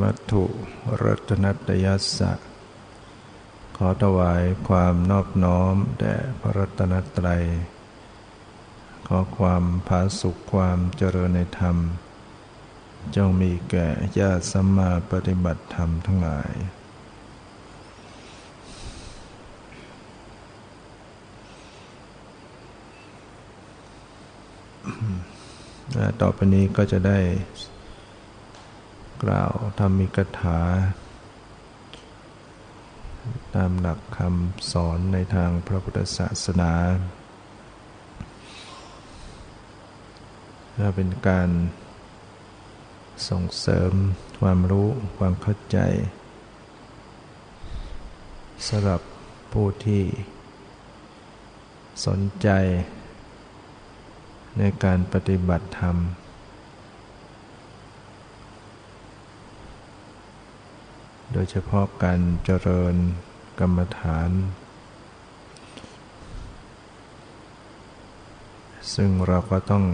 มัตถุรัตนัตยัสสะ ขอถวายความนอบน้อมแด่พระรัตนตรัย ขอความผาสุขความเจริญในธรรม จงมีแก่ญาติสัมมาปฏิบัติธรรมทั้งหลาย ต่อไปนี้ก็จะได้ กล่าวธรรมิกถา ตามหลักคำสอนในทางพระพุทธศาสนาเป็นการส่งเสริมความรู้ความเข้าใจสำหรับผู้ที่สนใจในการปฏิบัติธรรม โดยเฉพาะการเจริญกรรมฐาน ซึ่งเราก็ต้อง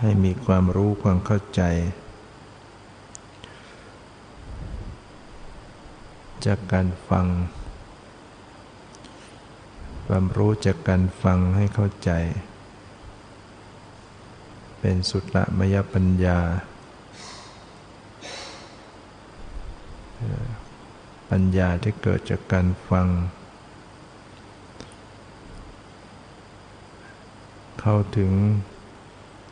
ให้มีความรู้ความเข้าใจ จากการฟัง ความรู้จากการฟังให้เข้าใจ เป็นสุตตมยปัญญา ปัญญาที่เกิดจากการฟัง เข้าถึง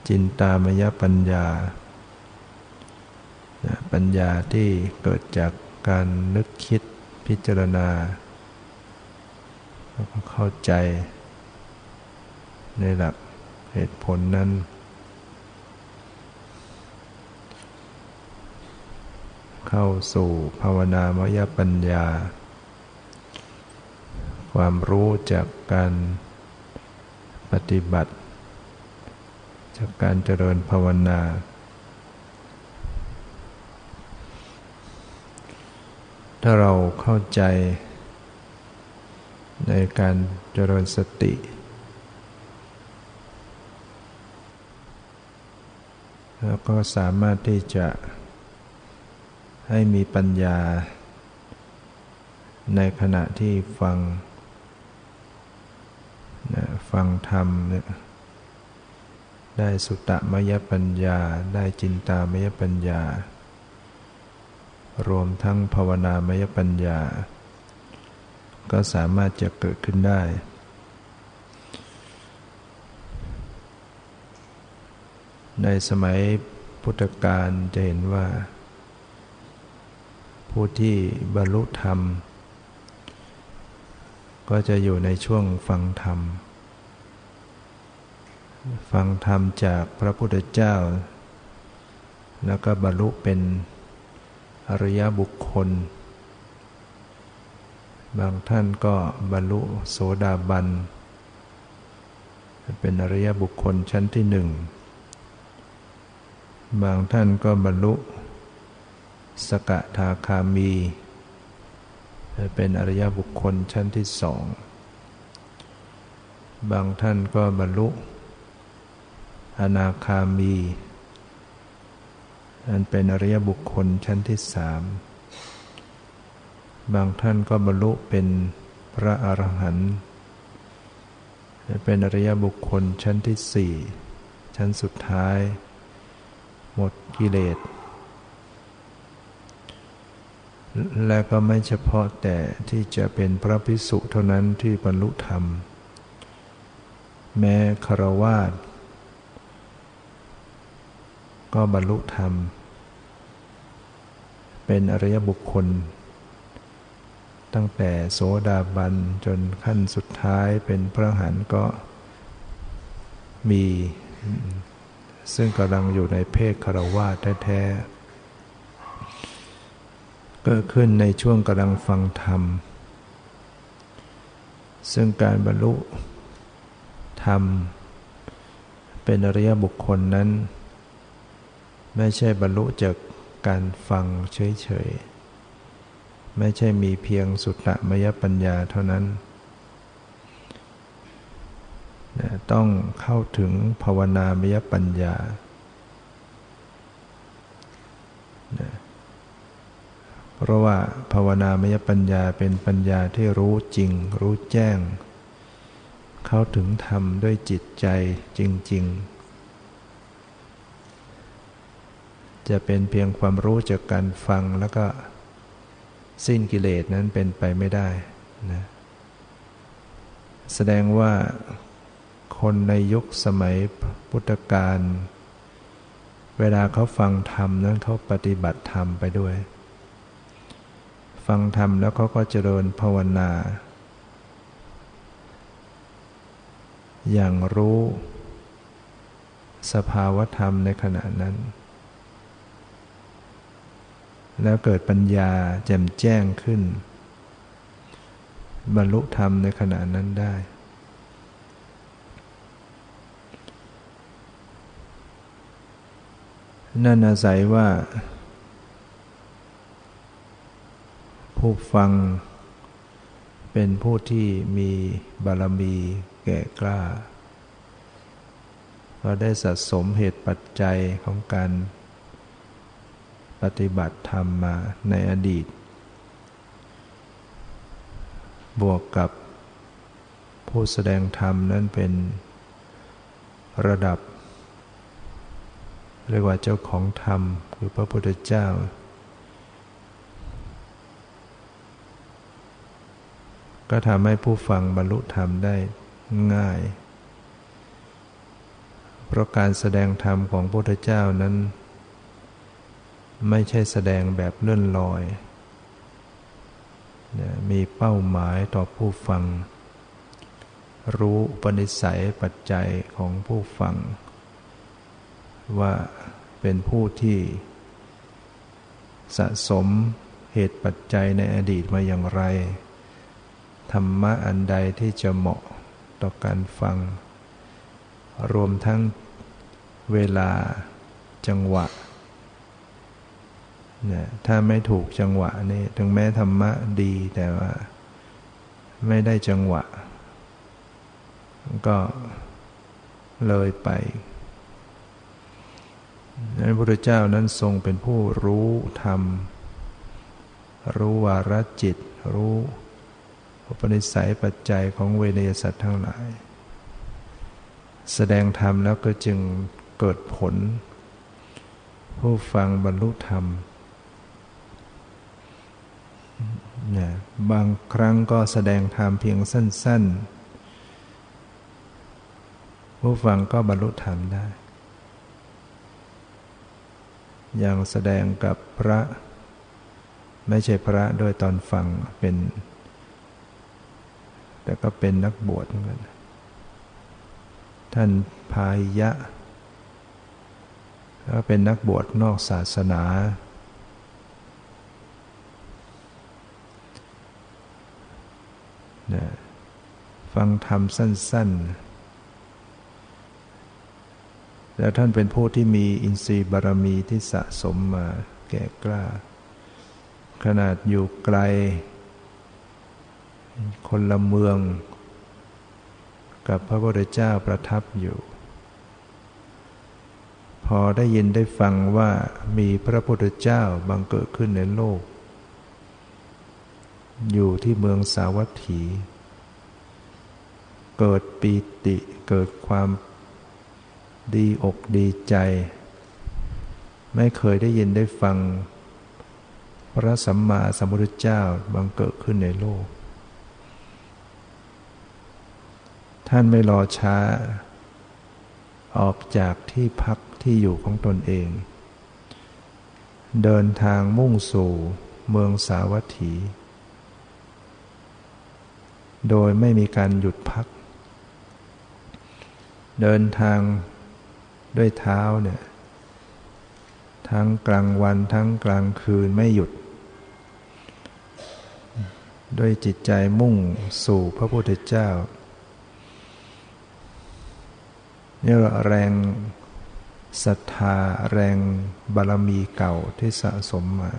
จินตามยปัญญา ปัญญาที่เกิดจากการนึกคิดพิจารณาแล้วก็เข้าใจในหลักเหตุผลนั้น เข้าสู่ภาวนามยปัญญา ความรู้จากการปฏิบัติ จากการเจริญภาวนา ถ้าเราเข้าใจในการเจริญสติ แล้วก็สามารถที่จะ ให้มีปัญญา ในขณะที่ฟังฟังธรรมได้สุตตมยปัญญา ได้จินตามยปัญญา รวมทั้งภาวนามยปัญญา ก็สามารถจะเกิดขึ้นได้ ในสมัยพุทธกาลจะเห็นว่า ผู้ที่บรรลุธรรม ก็จะอยู่ในช่วงฟังธรรม ฟังธรรมจากพระพุทธเจ้า แล้วก็บรรลุเป็นอริยบุคคล บางท่านก็บรรลุโสดาบัน เป็นอริยบุคคลชั้นที่หนึ่ง บางท่านก็บรรลุ สกทาคามี เป็นอริยบุคคลชั้นที่สอง บางท่านก็บรรลุ อนาคามี อันเป็นอริยบุคคลชั้นที่สาม บางท่านก็บรรลุเป็นพระอรหันต์ เป็นอริยบุคคลชั้นที่สี่ ชั้นสุดท้าย หมดกิเลส และก็ไม่เฉพาะแต่ที่จะเป็นพระพิสุเท่านั้นที่บรรลุธรรม แม้คารวาสก็บรรลุธรรม เป็นอริยบุคคล ตั้งแต่โสดาบันจนขั้นสุดท้ายเป็นพระหันก็มี ซึ่งกำลังอยู่ในเพศคารวาสแท้ๆ เกิดขึ้นในช่วงกำลังฟังธรรม ซึ่งการบรรลุธรรม เป็นอริยบุคคลนั้น ไม่ใช่บรรลุจากการฟังเฉยๆ ไม่ใช่มีเพียงสุตตมยปัญญาเท่านั้น ต้องเข้าถึงภาวนามยปัญญา เพราะว่าภาวนามยปัญญาเป็นปัญญาที่รู้จริง รู้แจ้ง เขาถึงธรรมด้วยจิตใจจริง ๆ จะเป็นเพียงความรู้จากการฟังแล้วก็สิ้นกิเลสนั้นเป็นไปไม่ได้นะแสดงว่าคนในยุคสมัยพุทธกาลเวลาเขาฟังธรรมนั้นเขาปฏิบัติธรรมไปด้วย ฟังธรรมแล้วเขาก็เจริญภาวนา อย่างรู้ สภาวธรรมในขณะนั้น แล้วเกิดปัญญาแจ่มแจ้งขึ้น บรรลุธรรมในขณะนั้นได้นั่นอาศัยว่า ผู้ฟัง เป็นผู้ที่มีบารมีแก่กล้าเราได้สะสมเหตุปัจจัยของการปฏิบัติธรรมมาในอดีต บวกกับผู้แสดงธรรมนั้นเป็นระดับ เรียกว่าเจ้าของธรรมคือพระพุทธเจ้า ก็ทำให้ผู้ฟังบรรลุธรรมได้ง่าย เพราะการแสดงธรรมของพระพุทธเจ้านั้น ไม่ใช่แสดงแบบเลื่อนลอย มีเป้าหมายต่อผู้ฟัง รู้ปณิสัยปัจจัยของผู้ฟัง ว่าเป็นผู้ที่สะสมเหตุปัจจัยในอดีตมาอย่างไร ธรรมะอันใดที่จะเหมาะต่อการฟัง รวมทั้งเวลาจังหวะเนี่ยถ้าไม่ถูกจังหวะนี่ถึงแม้ธรรมะดีแต่ว่า ไม่ได้จังหวะ ก็เลยไปพระพุทธเจ้านั้นทรงเป็นผู้รู้ธรรม รู้วาระจิต รู้ อุปนิสัยปัจจัยของเวนยสัตว์ทั้งหลาย แสดงธรรมแล้วก็จึงเกิดผล ผู้ฟังบรรลุธรรมนะบางครั้งก็แสดงธรรมเพียงสั้น ๆ ผู้ฟังก็บรรลุธรรมได้ อย่างแสดงกับพระ ไม่ใช่พระโดยตอนฟังเป็น แต่ก็เป็นนักบวชเหมือนกันท่านพายะก็เป็นนักบวชนอกศาสนา ฟังธรรมสั้น ๆ แล้วท่านเป็นผู้ที่มีอินทรีย์บารมีที่สะสมมาแก่กล้า ขนาดอยู่ไกล คนละเมือง กับพระพุทธเจ้าประทับอยู่ พอได้ยินได้ฟังว่ามีพระพุทธเจ้าบังเกิดขึ้นในโลก อยู่ที่เมืองสาวัตถี เกิดปีติเกิดความดีอกดีใจ ไม่เคยได้ยินได้ฟัง พระสัมมาสัมพุทธเจ้าบังเกิดขึ้นในโลก ท่านไม่รอช้า ออกจากที่พักที่อยู่ของตนเอง เดินทางมุ่งสู่เมืองสาวัตถี โดยไม่มีการหยุดพัก เดินทางด้วยเท้าเนี่ยทั้งกลางวันทั้งกลางคืนไม่หยุด ด้วยจิตใจมุ่งสู่พระพุทธเจ้า เนี่แรงศรัทธาแรงบารมีเก่าที่สะสมมา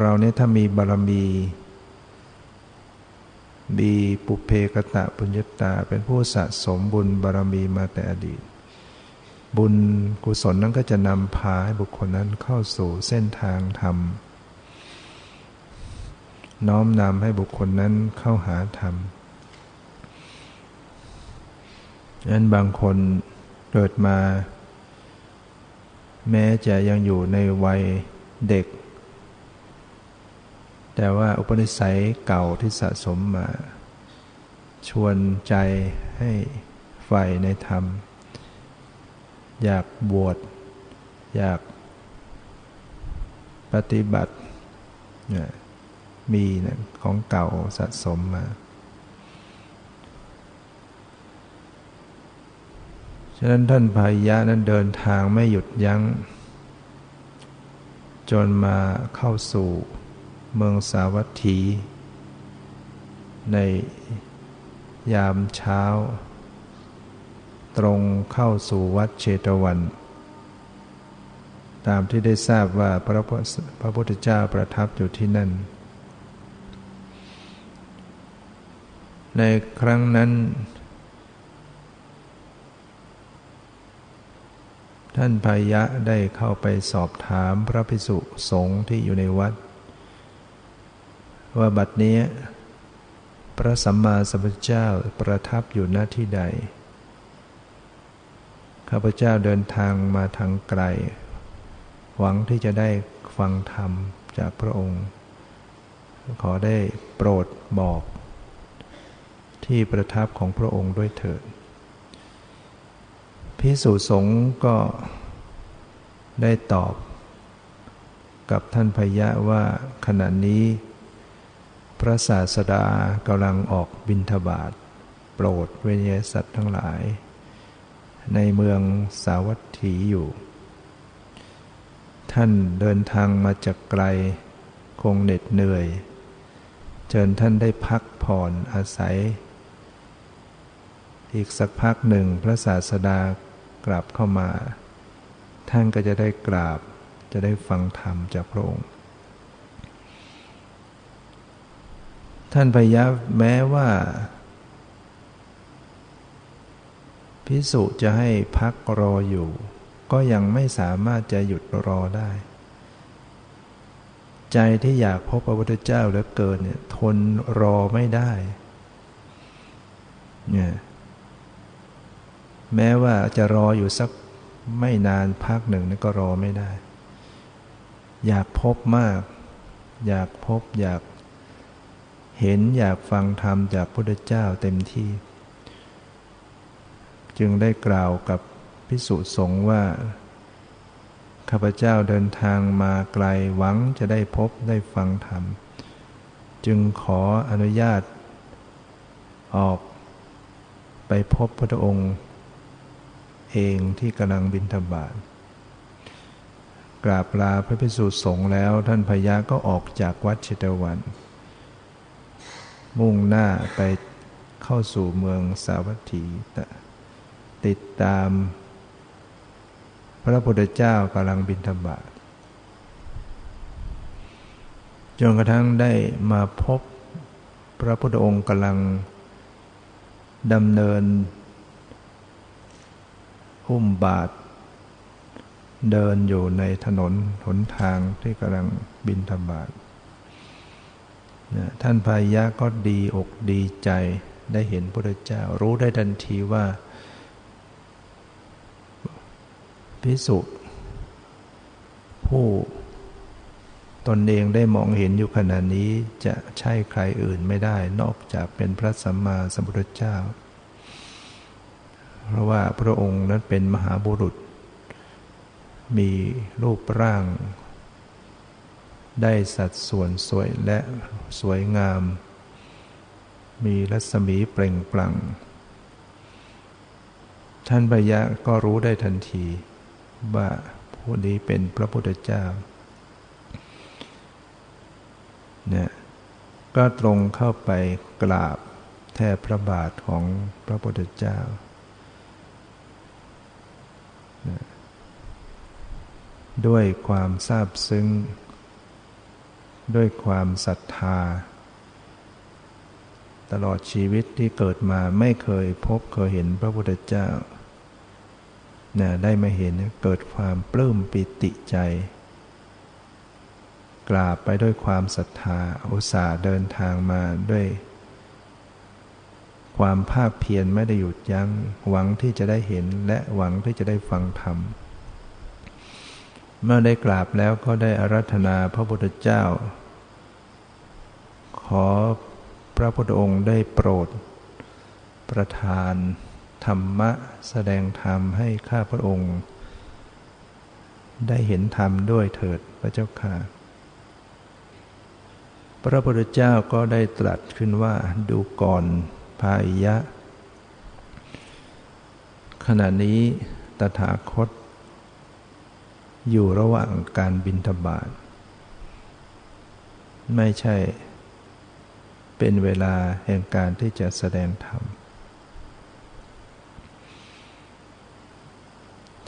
เราเนี่ยถ้ามีบารมีมีปุเพกตะปุญญตา เป็นผู้สะสมบุญบารมีมาแต่อดีต บุญกุศลนั้นก็จะนำพาให้บุคคลนั้นเข้าสู่เส้นทางธรรม น้อมนำให้บุคคลนั้นเข้าหาธรรม ดังนั้นบางคนเกิดมา แม้จะยังอยู่ในวัยเด็ก แต่ว่าอุปนิสัยเก่าที่สะสมมา ชวนใจให้ใฝ่ในธรรม อยากบวชอยากปฏิบัติมีของเก่าสะสมมา ฉะนั้นท่านพายะนั้นเดินทางไม่หยุดยัง้ง จนมาเข้าสู่เมืองสาวัตถี ในยามเช้า ตรงเข้าสู่วัดเชตวัน ตามที่ได้ทราบว่าพระพระพุทธเจ้าประทับอยู่ที่นั่น ในครั้งนั้น ท่านพายะได้เข้าไปสอบถามพระภิกษุสงฆ์ที่อยู่ในวัด ว่าบัดนี้ พระสัมมาสัมพุทธเจ้าประทับอยู่หน้าที่ใด ข้าพเจ้าเดินทางมาทางไกล หวังที่จะได้ฟังธรรมจากพระองค์ ขอได้โปรดบอก ที่ประทับของพระองค์ด้วยเถิด พิสุสงฆ์ก็ได้ตอบ กับท่านพยะว่าขณะนี้ พระศาสดากำลังออกบินทบาทโปรดเวยสัตว์ทั้งหลาย ในเมืองสาวัตถีอยู่ ท่านเดินทางมาจากไกลคงเหน็ดเหนื่อย เชิญท่านได้พักผ่อนอาศัย อีกสักพักหนึ่งพระศาสดา กลับเข้ามา ท่านก็จะได้กราบจะได้ฟังธรรมจากพระองค์ ท่านพยัแม้ว่า พิสุจะให้พักรออยู่ ก็ยังไม่สามารถจะหยุดรอได้ ใจที่อยากพบพระพุทธเจ้าเหลือเกินเนี่ยทนรอไม่ได้เนี่ย แม้ว่าจะรออยู่สักไม่นานพักหนึ่งนี่ก็รอไม่ได้ อยากพบมาก อยากพบอยากเห็นอยากฟังธรรมจากพระพุทธเจ้าเต็มที่ จึงได้กล่าวกับพิสุสงฆ์ว่าข้าพเจ้าเดินทางมาไกลหวังจะได้พบได้ฟังธรรม จึงขออนุญาตออกไปพบพระองค์ เองที่กำลังบินทบาทกราบลาพระภิกษุสงฆ์แล้วท่านพญาก็ออกจากวัดเชตวัน มุ่งหน้าไปเข้าสู่เมืองสาวัตถี ติดตาม พระพุทธเจ้ากำลังบินทบาทจนกระทั่งได้มาพบพระพุทธองค์กำลังดำเนิน หุ้มบาท เดินอยู่ในถนนหนทางที่กำลังบินธบาตท่านพายะก็ดีอกดีใจได้เห็นพระเจ้า รู้ได้ทันทีว่าพิสุผู้ตนเองได้มองเห็นอยู่ขณะนี้จะใช่ใครอื่นไม่ได้นอกจากเป็นพระสัมมาสัมพุทธเจ้า เพราะว่าพระองค์นั้นเป็นมหาบุรุษ มีรูปร่าง ได้สัดส่วนสวยและสวยงาม มีรัศมีเปล่งปลั่ง ท่านพยะก็รู้ได้ทันที ว่าผู้นี้เป็นพระพุทธเจ้าเนี่ยก็ตรงเข้าไปกราบแทบพระบาทของพระพุทธเจ้า ด้วยความซาบซึ้ง ด้วยความศรัทธา ตลอดชีวิตที่เกิดมาไม่เคยพบเคยเห็นพระพุทธเจ้านะได้มาเห็นเกิดความปลื้มปิติใจ กราบไปด้วยความศรัทธาอุตส่าห์เดินทางมาด้วย ความภาคเพียรไม่ได้หยุดยัง้ง หวังที่จะได้เห็นและหวังที่จะได้ฟังธรรม เมื่อได้กราบแล้วก็ได้อารัธนาพระพุทธเจ้า ขอพระพุทธองค์ได้โปรด ประทาน ธรรมะแสดงธรรมให้ข้าพระองค์ ได้เห็นธรรมด้วยเถิดพระเจ้าค่ะพระพุทธเจ้าก็ได้ตรัสขึ้นว่าดูก่อน พายยะ ขณะนี้ตถาคต อยู่ระหว่างการบินทบาท ไม่ใช่ เป็นเวลาแห่งการที่จะแสดงธรรม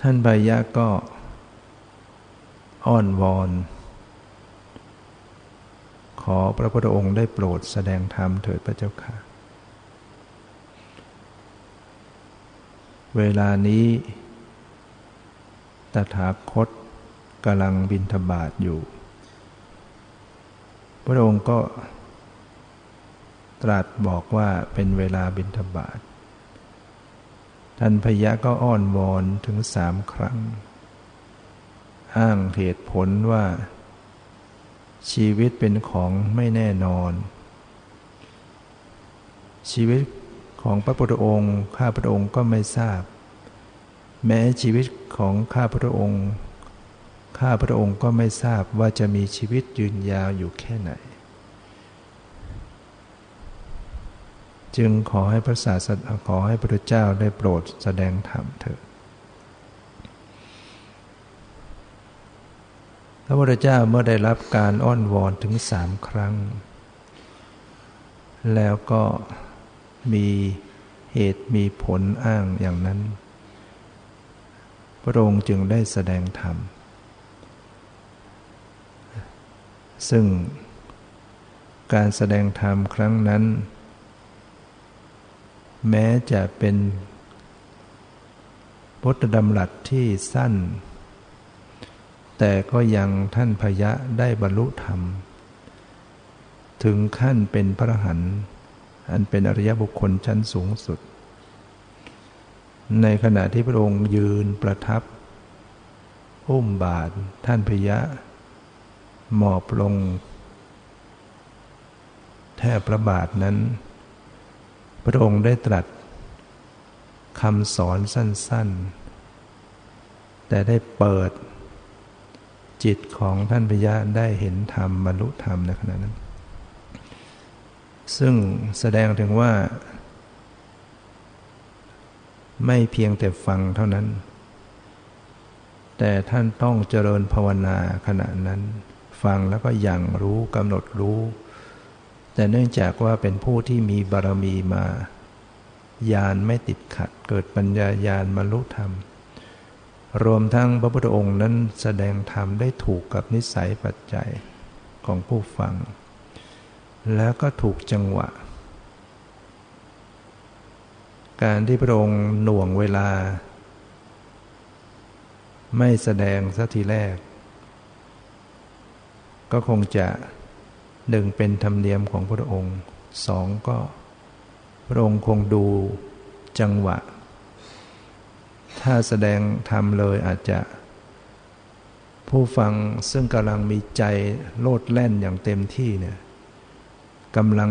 ท่านบายะก็ อ้อนวอนขอพระพุทธองค์ได้โปรดแสดงธรรมเถิดพระเจ้าค่ะ เวลานี้ ตถาคตกำลังบินทบาทอยู่ พระองค์ก็ตรัสบอกว่าเป็นเวลาบินทบาทท่านพยะก็อ้อนวอนถึงสามครั้ง อ้างเหตุผลว่า ชีวิตเป็นของไม่แน่นอน ชีวิต ของพระพุทธองค์ ข้าพระองค์ก็ไม่ทราบ แม้ชีวิตของข้าพระองค์ ข้าพระองค์ก็ไม่ทราบว่าจะมีชีวิตยืนยาวอยู่แค่ไหน จึงขอให้พระศาสดาขอให้พระเจ้าได้โปรดแสดงธรรมเถิดพระพุทธเจ้าเมื่อได้รับการอ้อนวอนถึงสามครั้ง แล้วก็ มีเหตุมีผลอ้างอย่างนั้น พระองค์จึงได้แสดงธรรม ซึ่งการแสดงธรรมครั้งนั้น แม้จะเป็นพุทธดำรัสที่สั้น แต่ก็ยังท่านพยะได้บรรลุธรรม ถึงขั้นเป็นพระหัน อันเป็นอริยบุคคลชั้นสูงสุด ในขณะที่พระองค์ยืนประทับอุ้มบาทท่านพยะ หมอบลง แทบพระบาทนั้น พระองค์ได้ตรัสคำสอนสั้น ๆ แต่ได้เปิดจิตของท่านพญาได้เห็นธรรมบรรลุธรรมในขณะนั้น ซึ่งแสดงถึงว่า ไม่เพียงแต่ฟังเท่านั้น แต่ท่านต้องเจริญภาวนาขณะนั้น ฟังแล้วก็ยังรู้กำหนดรู้ แต่เนื่องจากว่าเป็นผู้ที่มีบารมีมา ญาณไม่ติดขัด เกิดปัญญาญาณมรรลุธรรม รวมทั้งพระพุทธองค์นั้นแสดงธรรมได้ถูกกับนิสัยปัจจัยของผู้ฟัง แล้วก็ถูกจังหวะ การที่พระองค์หน่วงเวลา ไม่แสดงสักทีแรก ก็คงจะหนึ่งเป็นธรรมเนียมของพระองค์สองก็พระองค์คงดูจังหวะ ถ้าแสดงธรรมเลยอาจจะ ผู้ฟังซึ่งกำลังมีใจโลดแล่นอย่างเต็มที่เนี่ย กำลัง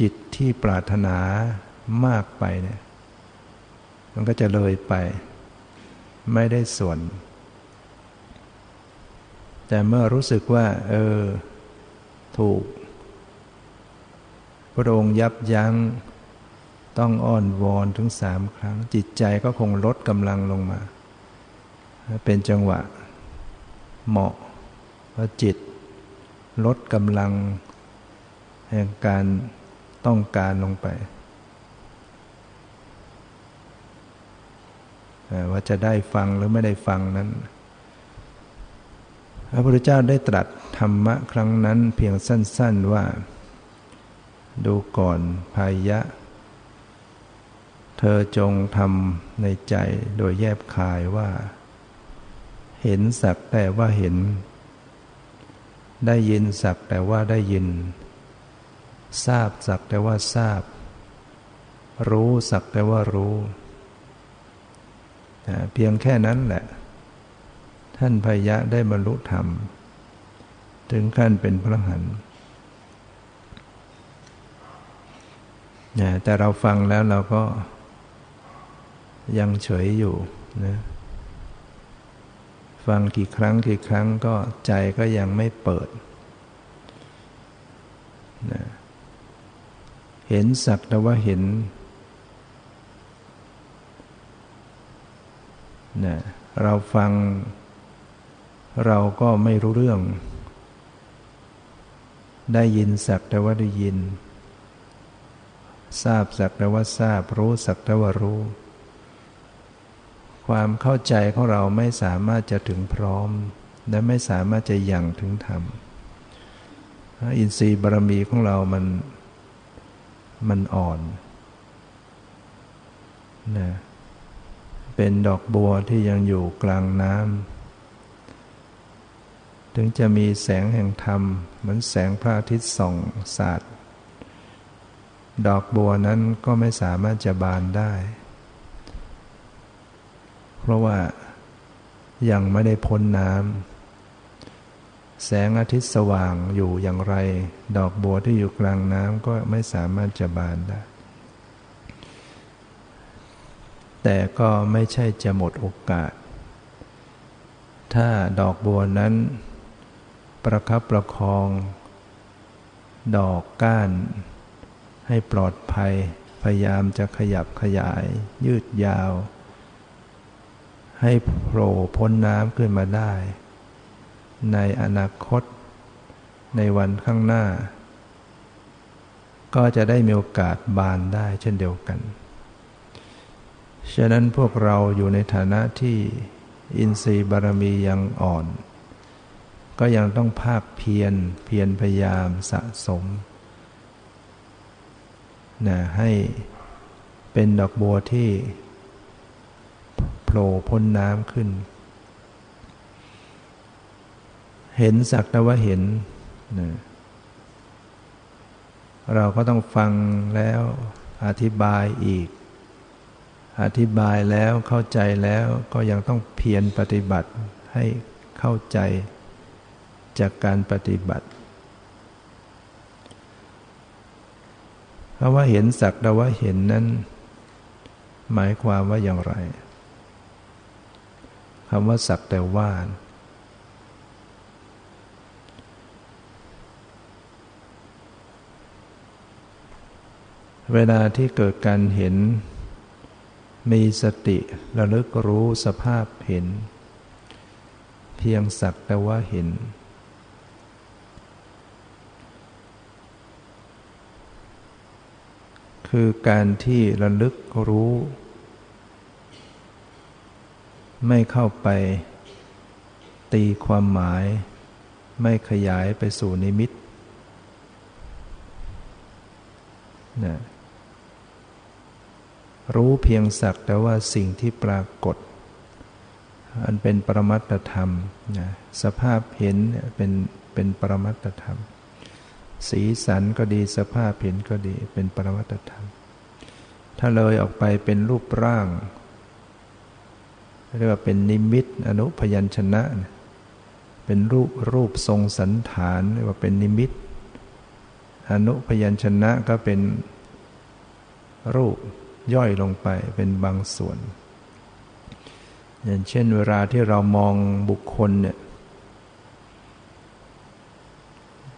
จิตที่ปรารถนามากไปเนี่ย มันก็จะเลยไป ไม่ได้ส่วน แต่เมื่อรู้สึกว่า เออ ถูก พระองค์ยับยั้งต้องอ้อนวอนถึงสามครั้ง จิตใจก็คงลดกำลังลงมา เป็นจังหวะ เหมาะพระจิต ลดกำลัง แห่งการต้องการลงไป ว่าจะได้ฟังหรือไม่ได้ฟังนั้น พระพุทธเจ้าได้ตรัสธรรมะครั้งนั้นเพียงสั้น ๆว่า ดูก่อนพายะ เธอจงทำในใจโดยแยบคายว่า เห็นสักแต่ว่าเห็น ได้ยินสักแต่ว่าได้ยิน ทราบสักแต่ว่าทราบ รู้สักแต่ว่ารู้เพียงแค่นั้นแหละ ท่านพยะได้บรรลุธรรม ถึงขั้นเป็นพระหันแต่เราฟังแล้วเราก็ยังเฉยอยู่นะฟังกี่ครั้งกี่ครั้งก็ใจก็ยังไม่เปิดนะ เห็นสักแต่ว่าเห็นนะเราฟัง เราก็ไม่รู้เรื่อง ได้ยินสักแต่ว่าได้ยิน ทราบสักแต่ว่าทราบรู้สักแต่ว่ารู้ ความเข้าใจของเราไม่สามารถจะถึงพร้อม และไม่สามารถจะยังถึงธรรมอินทรีย์บารมีของเรามัน มันอ่อนนะเป็นดอกบัวที่ยังอยู่กลางน้ำถึงจะมีแสงแห่งธรรม เหมือนแสงพระอาทิตย์ส่องสาดดอกบัวนั้นก็ไม่สามารถจะบานได้ เพราะว่ายังไม่ได้พ้นน้ำ แสงอาทิตย์สว่างอยู่อย่างไร ดอกบัวที่อยู่กลางน้ำก็ไม่สามารถจะบานได้ แต่ก็ไม่ใช่จะหมดโอกาส ถ้าดอกบัวนั้น ประคับประคอง ดอกก้าน ให้ปลอดภัย พยายามจะขยับขยาย ยืดยาว ให้โผล่พ้นน้ำขึ้นมาได้ ในอนาคต ในวันข้างหน้า ก็จะได้มีโอกาสบานได้เช่นเดียวกัน ฉะนั้นพวกเราอยู่ในฐานะที่อินทรีย์บารมียังอ่อน ก็ยังต้องภาคเพียรเพียรพยายามสะสมนะให้เป็นดอกบัวที่โผล่พ้นน้ำขึ้น เห็นสักแต่ว่าเห็นนะเราก็ต้องฟังแล้วอธิบายอีก อธิบายแล้วเข้าใจแล้วก็ยังต้องเพียรปฏิบัติให้เข้าใจจากการปฏิบัติเพราะว่าเห็นสักแต่ว่าเห็นนั้น หมายความว่าอย่างไรคำว่าสักแต่ว่า เวลาที่เกิดการเห็น มีสติระลึกรู้สภาพเห็น เพียงสักแต่ว่าเห็น คือการที่ระลึกรู้ ไม่เข้าไปตีความหมาย ไม่ขยายไปสู่นิมิตนะ รู้เพียงสักแต่ว่าสิ่งที่ปรากฏ อันเป็นปรมัตธรรมนะสภาพเห็นเป็นเป็นปรมัตธรรม สีสันก็ดีสภาพเห็นก็ดีเป็นปรมัตธรรม ถ้าเลยออกไปเป็นรูปร่าง เรียกว่าเป็นนิมิตอนุพยัญชนะ เป็นรูปรูปทรงสันฐานเรียกว่าเป็นนิมิต อนุพยัญชนะก็เป็นรูป ย่อยลงไปเป็นบางส่วน อย่างเช่นเวลาที่เรามองบุคคลเนี่ย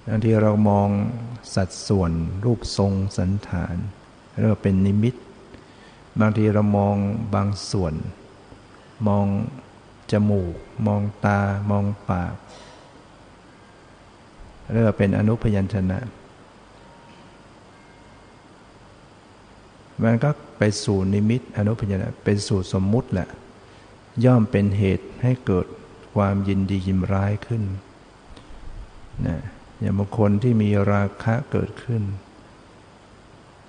บางทีเรามองสัดส่วน รูปทรงสันฐานเรียกว่าเป็นนิมิต บางทีเรามองบางส่วน มองจมูก มองตา มองปากเรียกว่าเป็นอนุพยัญชนะ มันก็ ไปสู่นิมิตอนุพยัญชนะเป็นสู่สมมุติแหละ ย่อมเป็นเหตุให้เกิดความยินดียินร้ายขึ้นนะอย่างบางคนที่มีราคะเกิดขึ้น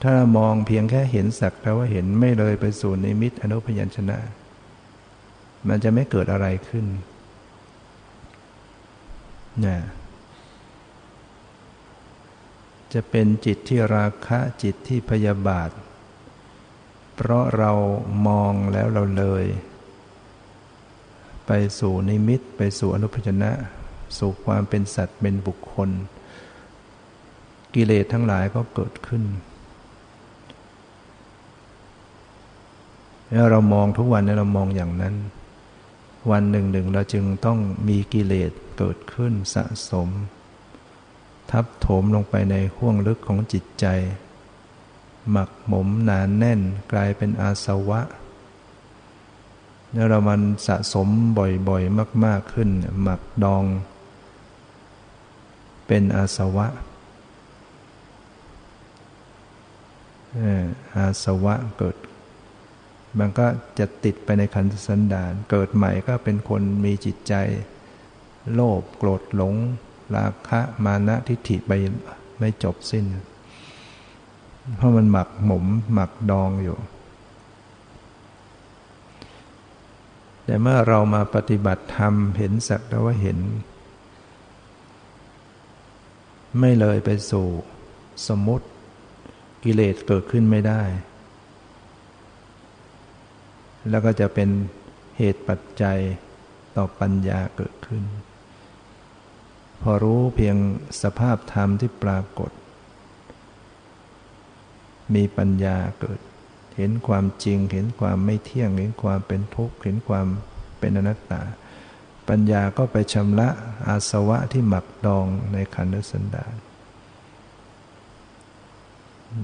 ถ้าเรามองเพียงแค่เห็นสักแต่ว่าเห็นไม่เลยไปสู่นิมิตอนุพยัญชนะ มันจะไม่เกิดอะไรขึ้นนะจะเป็นจิตที่ราคะจิตที่พยาบาท เพราะเรามองแล้วเราเลย ไปสู่นิมิตไปสู่อนุพยัญชนะ สู่ความเป็นสัตว์เป็นบุคคล กิเลสทั้งหลายก็เกิดขึ้นแล้วเรามองทุกวันเนี่ยเรามองอย่างนั้น วันหนึ่งหนึ่งเราจึงต้องมีกิเลสเกิดขึ้นสะสม ทับถมลงไปในห้วงลึกของจิตใจ หมักหมมหนานแน่นกลายเป็นอาสวะแล้วเรามันสะสมบ่อยๆ มาก ๆขึ้น หมักดอง เป็นอาสวะอาสวะเกิด มันก็จะติดไปในขันธสันดาน เกิดใหม่ก็เป็นคนมีจิตใจ โลภโกรธหลง ราคะมานะทิฏฐิไปไม่จบสิ้น เพราะมันหมักหมมหมักดองอยู่ แต่เมื่อเรามาปฏิบัติธรรมเห็นสักแต่ว่าเห็น ไม่เลยไปสู่สมมติกิเลสเกิดขึ้นไม่ได้ แล้วก็จะเป็นเหตุปัจจัยต่อปัญญาเกิดขึ้น พอรู้เพียงสภาพธรรมที่ปรากฏ มีปัญญาเกิด เห็นความจริง เห็นความไม่เที่ยง เห็นความเป็นทุกข์ เห็นความเป็นอนัตตา ปัญญาก็ไปชำระอาสวะที่หมักดองในขันธสันดาน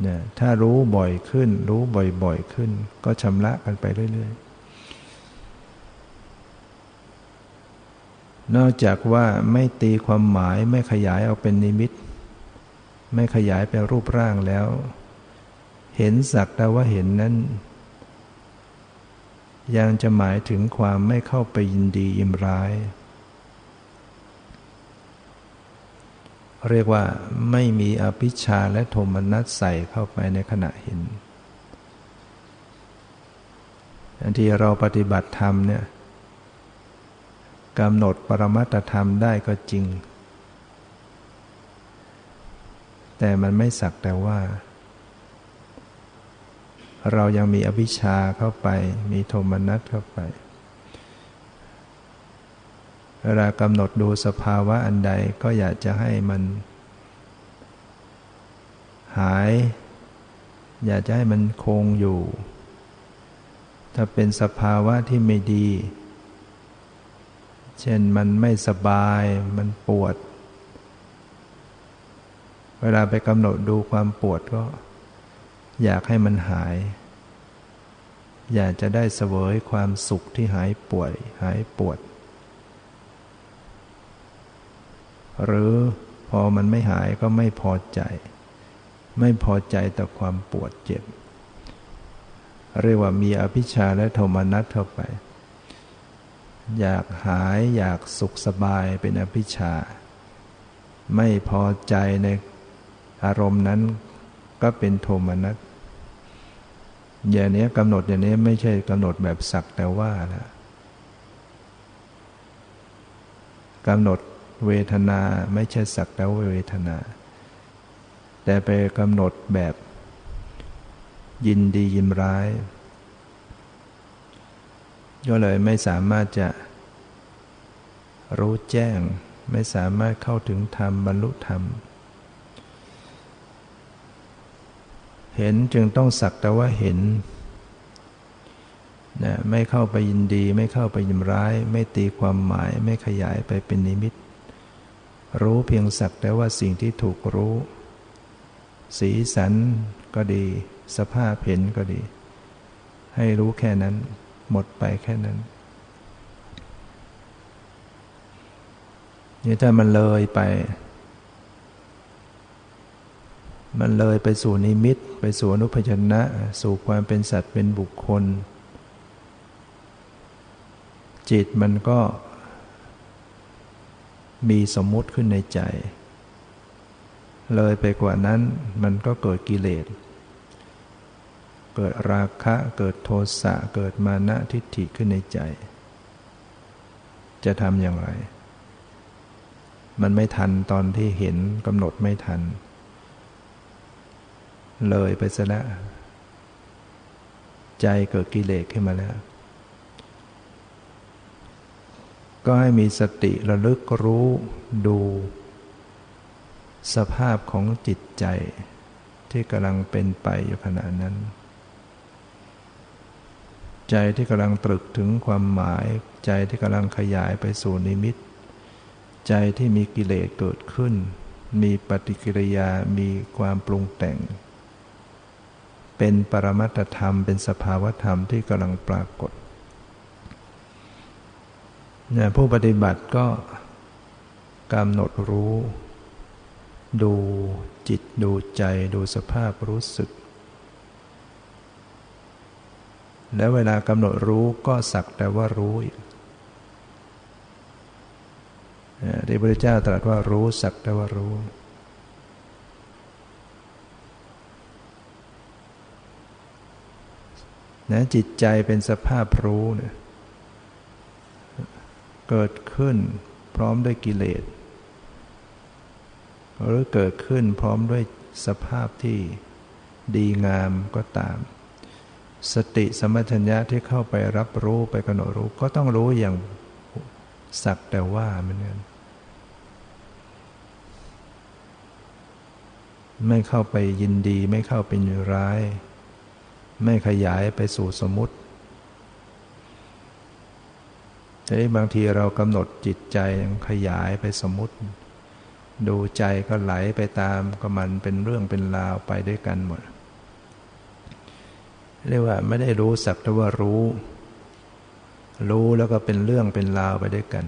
เนี่ยถ้ารู้บ่อยขึ้น รู้บ่อยๆขึ้น ก็ชำระกันไปเรื่อยๆ นอกจากว่าไม่ตีความหมายไม่ขยายเอาเป็นนิมิต ไม่ขยายเป็นรูปร่างแล้ว เห็นสักแต่ว่าเห็นนั้น ยังจะหมายถึงความไม่เข้าไปยินดียิมร้าย เรียกว่าไม่มีอภิชาและโทมนัสใส่เข้าไปในขณะเห็นอันที่เราปฏิบัติธรรมเนี่ยกำหนดปรมัตธรรมได้ก็จริง แต่มันไม่สักแต่ว่า เรายังมีอภิชาเข้าไป มีโทมนัสเข้าไป เวลากำหนดดูสภาวะอันใดก็อยากจะให้มัน หาย อยากจะให้มันคงอยู่ ถ้าเป็นสภาวะที่ไม่ดี เช่นมันไม่สบาย มันปวด เวลาไปกำหนดดูความปวดก็ อยากให้มันหาย อยากจะได้เสวยความสุขที่หายป่วย หายปวด หรือพอมันไม่หายก็ไม่พอใจ ไม่พอใจต่อความปวดเจ็บ เรียกว่ามีอภิชาและโทมนัสเข้าไป อยากหายอยากสุขสบายเป็นอภิชา ไม่พอใจในอารมณ์นั้นก็เป็นโทมนัส อย่างนี้กำหนดอย่างนี้ไม่ใช่กำหนดแบบสักแต่ว่าละกำหนดเวทนาไม่ใช่สักแต่ว่าเวทนา แต่ไปกำหนดแบบยินดียินร้าย ก็เลยไม่สามารถจะรู้แจ้ง ไม่สามารถเข้าถึงธรรมบรรลุธรรม ห็นจึงต้องสักแต่ว่าเห็นนะไม่เข้าไปยินดี ไม่เข้าไปยินร้าย ไม่ตีความหมาย ไม่ขยายไปเป็นนิมิต รู้เพียงสักแต่ว่าสิ่งที่ถูกรู้ สีสันก็ดี สภาพเห็นก็ดี ให้รู้แค่นั้น หมดไปแค่นั้นนี่ถ้ามันเลยไป มันเลยไปสู่นิมิต ไปสู่อนุพยัญนะ สู่ความเป็นสัตว์เป็นบุคคล จิตมันก็มีสมมุติขึ้นในใจ เลยไปกว่านั้นมันก็เกิดกิเลส เกิดราคะ เกิดโทสะ เกิดมานะทิฏฐิขึ้นในใจ จะทำอย่างไร มันไม่ทันตอนที่เห็นกำหนดไม่ทัน เลยไปซะแล้วใจเกิดกิเลสขึ้นมาแล้ว ก็ให้มีสติระลึกรู้ดู สภาพของจิตใจที่กำลังเป็นไปอยู่ขณะนั้น ใจที่กำลังตรึกถึงความหมาย ใจที่กำลังขยายไปสู่นิมิต ใจที่มีกิเลสเกิดขึ้น มีปฏิกิริยามีความปรุงแต่ง เป็นปรมัตธรรม เป็นสภาวธรรมที่กำลังปรากฏเนี่ยผู้ปฏิบัติก็กำหนดรู้ ดูจิตดูใจดูสภาพรู้สึก แล้วเวลากำหนดรู้ก็สักแต่ว่ารู้อีกที่พระพุทธเจ้าตรัสว่ารู้สักแต่ว่ารู้ นะจิตใจเป็นสภาพรู้เนี่ยเกิดขึ้นพร้อมด้วยกิเลส หรือเกิดขึ้นพร้อมด้วยสภาพที่ดีงามก็ตาม สติสมัชัญญะที่เข้าไปรับรู้ไปกำหนดรู้ก็ต้องรู้อย่างสักแต่ว่ามันนไม่เข้าไปยินดีไม่เข้าไปร้าย ไม่ขยายไปสู่สมมติแต่บางทีเรากำหนดจิตใจขยายไปสมมติ ดูใจก็ไหลไปตามก็มันเป็นเรื่องเป็นราวไปด้วยกันหมด เรียกว่าไม่ได้รู้สักแต่ว่ารู้ รู้แล้วก็เป็นเรื่องเป็นราวไปด้วยกัน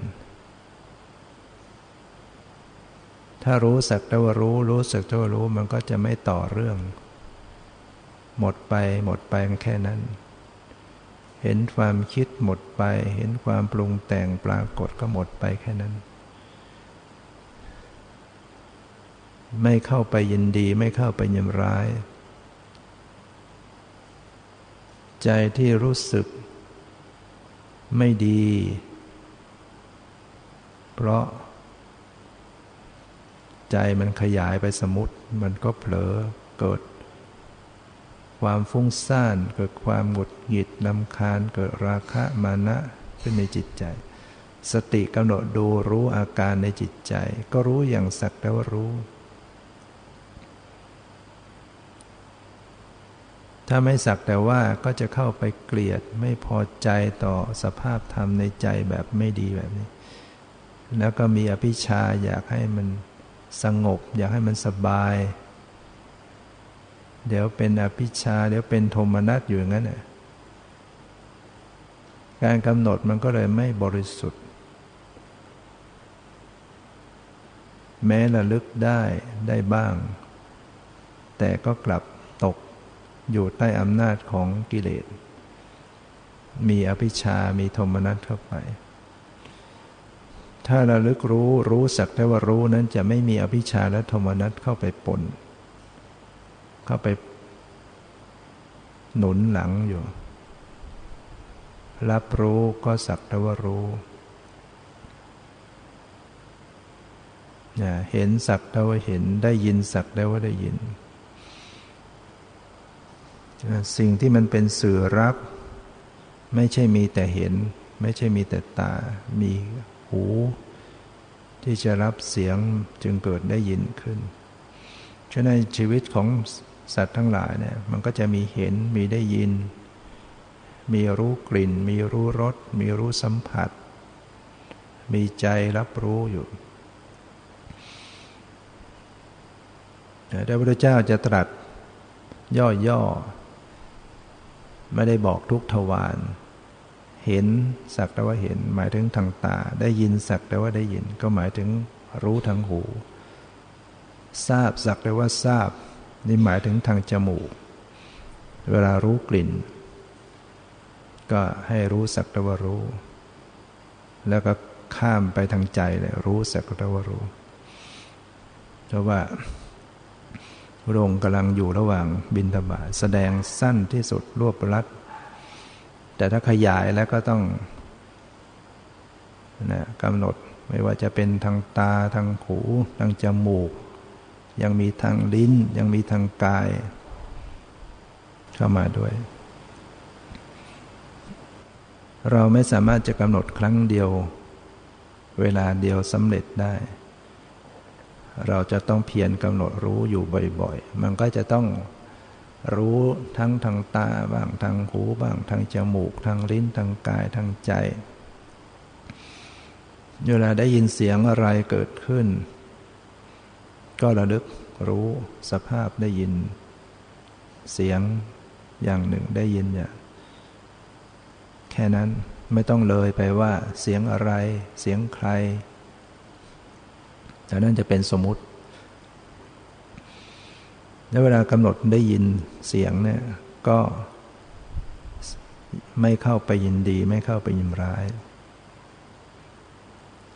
ถ้ารู้สักแต่ว่ารู้รู้สักแต่ว่ารู้มันก็จะไม่ต่อเรื่อง หมดไปหมดไปมันแค่นั้น เห็นความคิดหมดไป เห็นความปรุงแต่งปรากฏก็หมดไปแค่นั้น ไม่เข้าไปยินดีไม่เข้าไปยินร้าย ใจที่รู้สึก ไม่ดี เพราะ ใจมันขยายไปสมุติมันก็เผลอเกิด ความฟุ้งซ่าน เกิดความหงุดหงิดลำคาญ เกิดราคะมานะขึ้นในจิตใจ สติกำหนดดูรู้อาการในจิตใจ ก็รู้อย่างสักแต่ว่ารู้ ถ้าไม่สักแต่ว่าก็จะเข้าไปเกลียดไม่พอใจต่อสภาพธรรมในใจแบบไม่ดีแบบนี้ แล้วก็มีอภิชาอยากให้มันสงบ อยากให้มันสบาย เดี๋ยวเป็นอภิชา เดี๋ยวเป็นโทมนัสอยู่อย่างนั้นน่การกำหนดมันก็เลยไม่บริสุทธิ์ แม้ระลึกได้ได้บ้าง แต่ก็กลับตกอยู่ใต้อำนาจของกิเลส มีอภิชา มีโทมนัสเข้าไป ถ้าระลึกรู้รู้สักแต่ว่ารู้นั้นจะไม่มีอภิชาและโทมนัสเข้าไปปน เข้าไป หนุนหลังอยู่ รับรู้ก็สักแต่ว่ารู้เห็นสักแต่ว่าเห็นได้ยินสักแต่ว่าได้ยิน สิ่งที่มันเป็นสื่อรับ ไม่ใช่มีแต่เห็น ไม่ใช่มีแต่ตา มีหู ที่จะรับเสียงจึงเกิดได้ยินขึ้น ฉะนั้นชีวิตของ สัตว์ทั้งหลายเนี่ยมันก็จะมีเห็นมีได้ยิน มีรู้กลิ่น มีรู้รส มีรู้สัมผัส มีใจรับรู้อยู่แต่พระพุทธเจ้าจะตรัสย่อๆ ไม่ได้บอกทุกทวาร เห็นสักแต่ว่าเห็น หมายถึงทางตา ได้ยินสักแต่ว่าได้ยิน ก็หมายถึงรู้ทางหู ทราบสักแต่ว่าทราบ นี่หมายถึงทางจมูก เวลารู้กลิ่น ก็ให้รู้สักต่ว่ารู้ แล้วก็ข้ามไปทางใจเลยรู้สักต่ว่ารู้เพราะว่าพระองค์กำลังอยู่ระหว่างบินทบาทแสดงสั้นที่สุดรวบรัดแต่ถ้าขยายแล้วก็ต้องนะกำหนดไม่ว่าจะเป็นทางตาทางหูทางจมูก ยังมีทางลิ้น ยังมีทางกาย เข้ามาด้วย เราไม่สามารถจะกำหนดครั้งเดียว เวลาเดียวสำเร็จได้ เราจะต้องเพียรกำหนดรู้อยู่บ่อยๆ มันก็จะต้องรู้ทั้งทางตาบ้างทางหูบ้างทางจมูก ทางลิ้นทางกายทางใจ เวลาได้ยินเสียงอะไรเกิดขึ้น ก็ระลึกรู้สภาพได้ยิน เสียงอย่างหนึ่งได้ยินเนี่ยแค่นั้นไม่ต้องเลยไปว่าเสียงอะไร เสียงใครแต่นั่นจะเป็นสมมติ แล้วเวลากำหนดได้ยินเสียงเนี่ยก็ไม่เข้าไปยินดี ไม่เข้าไปยินร้าย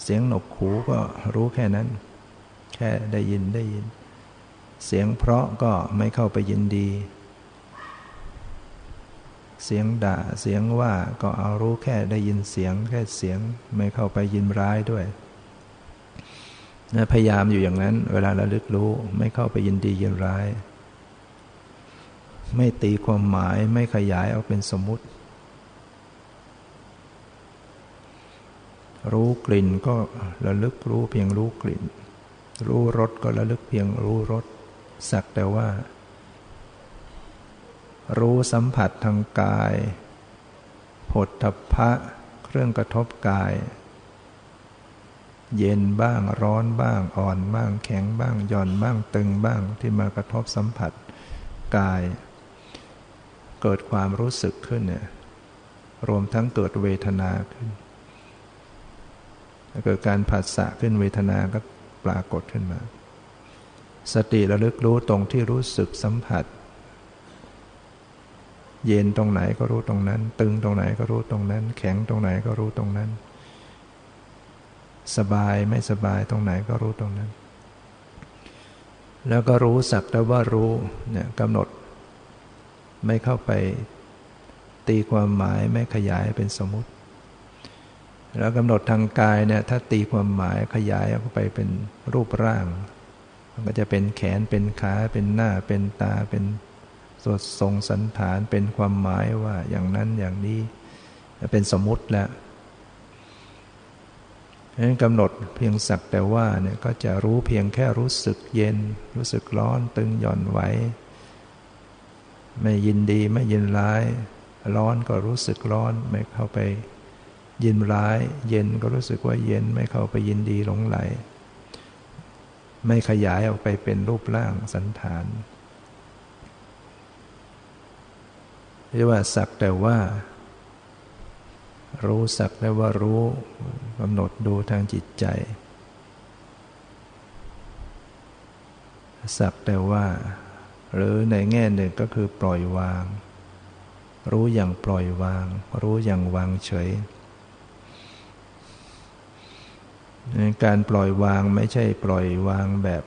เสียงหนกหูก็รู้แค่นั้น แค่ได้ยินได้ยิน เสียงเพราะก็ไม่เข้าไปยินดี เสียงด่าเสียงว่าก็เอารู้แค่ได้ยินเสียง แค่เสียงไม่เข้าไปยินร้ายด้วยพยายามอยู่อย่างนั้น เวลาระลึกรู้ไม่เข้าไปยินดียินร้าย ไม่ตีความหมายไม่ขยายเอาเป็นสมมุติ รู้กลิ่นก็ระลึกรู้เพียงรู้กลิ่น รู้รสก็ระลึกเพียงรู้รสสักแต่ว่า รู้สัมผัสทางกายผลทพะเครื่องกระทบกาย เย็นบ้างร้อนบ้างอ่อนบ้างแข็งบ้างหย่อนบ้างตึงบ้างที่มากระทบสัมผัสกาย เกิดความรู้สึกขึ้นเนี่ยรวมทั้งเกิดเวทนาขึ้นเกิดการผัสสะขึ้นเวทนาก็ ปรากฏขึ้นมา สติระลึกรู้ตรงที่รู้สึกสัมผัส เย็นตรงไหนก็รู้ตรงนั้น ตึงตรงไหนก็รู้ตรงนั้น แข็งตรงไหนก็รู้ตรงนั้น สบายไม่สบายตรงไหนก็รู้ตรงนั้น แล้วก็รู้สักแต่ว่ารู้เนี่ยกำหนด ไม่เข้าไปตีความหมายไม่ขยายเป็นสมมติ แล้วกำหนดทางกายเนี่ยถ้าตีความหมายขยายออกไปเป็นรูปร่าง มันก็จะเป็นแขนเป็นขาเป็นหน้าเป็นตาเป็นสดทรงสันฐานเป็นความหมายว่าอย่างนั้นอย่างนี้เป็นสมมุติแล้วฉะนั้นกำหนดเพียงสักแต่ว่าเนี่ยก็จะรู้เพียงแค่รู้สึกเย็น รู้สึกร้อนตึงหย่อนไหวไม่ยินดีไม่ยินร้าย ร้อนก็รู้สึกร้อนไม่เข้าไป ยินร้าย เย็นก็รู้สึกว่าเย็นไม่เข้าไปยินดีหลงไหล ไม่ขยายออกไปเป็นรูปร่างสันฐานเรียกว่าสักแต่ว่า รู้สักแต่ว่ารู้กำหนดดูทางจิตใจ สักแต่ว่า หรือในแง่หนึ่งก็คือปล่อยวาง รู้อย่างปล่อยวาง รู้อย่างวางเฉย การปล่อยวางไม่ใช่ปล่อยวางแบบ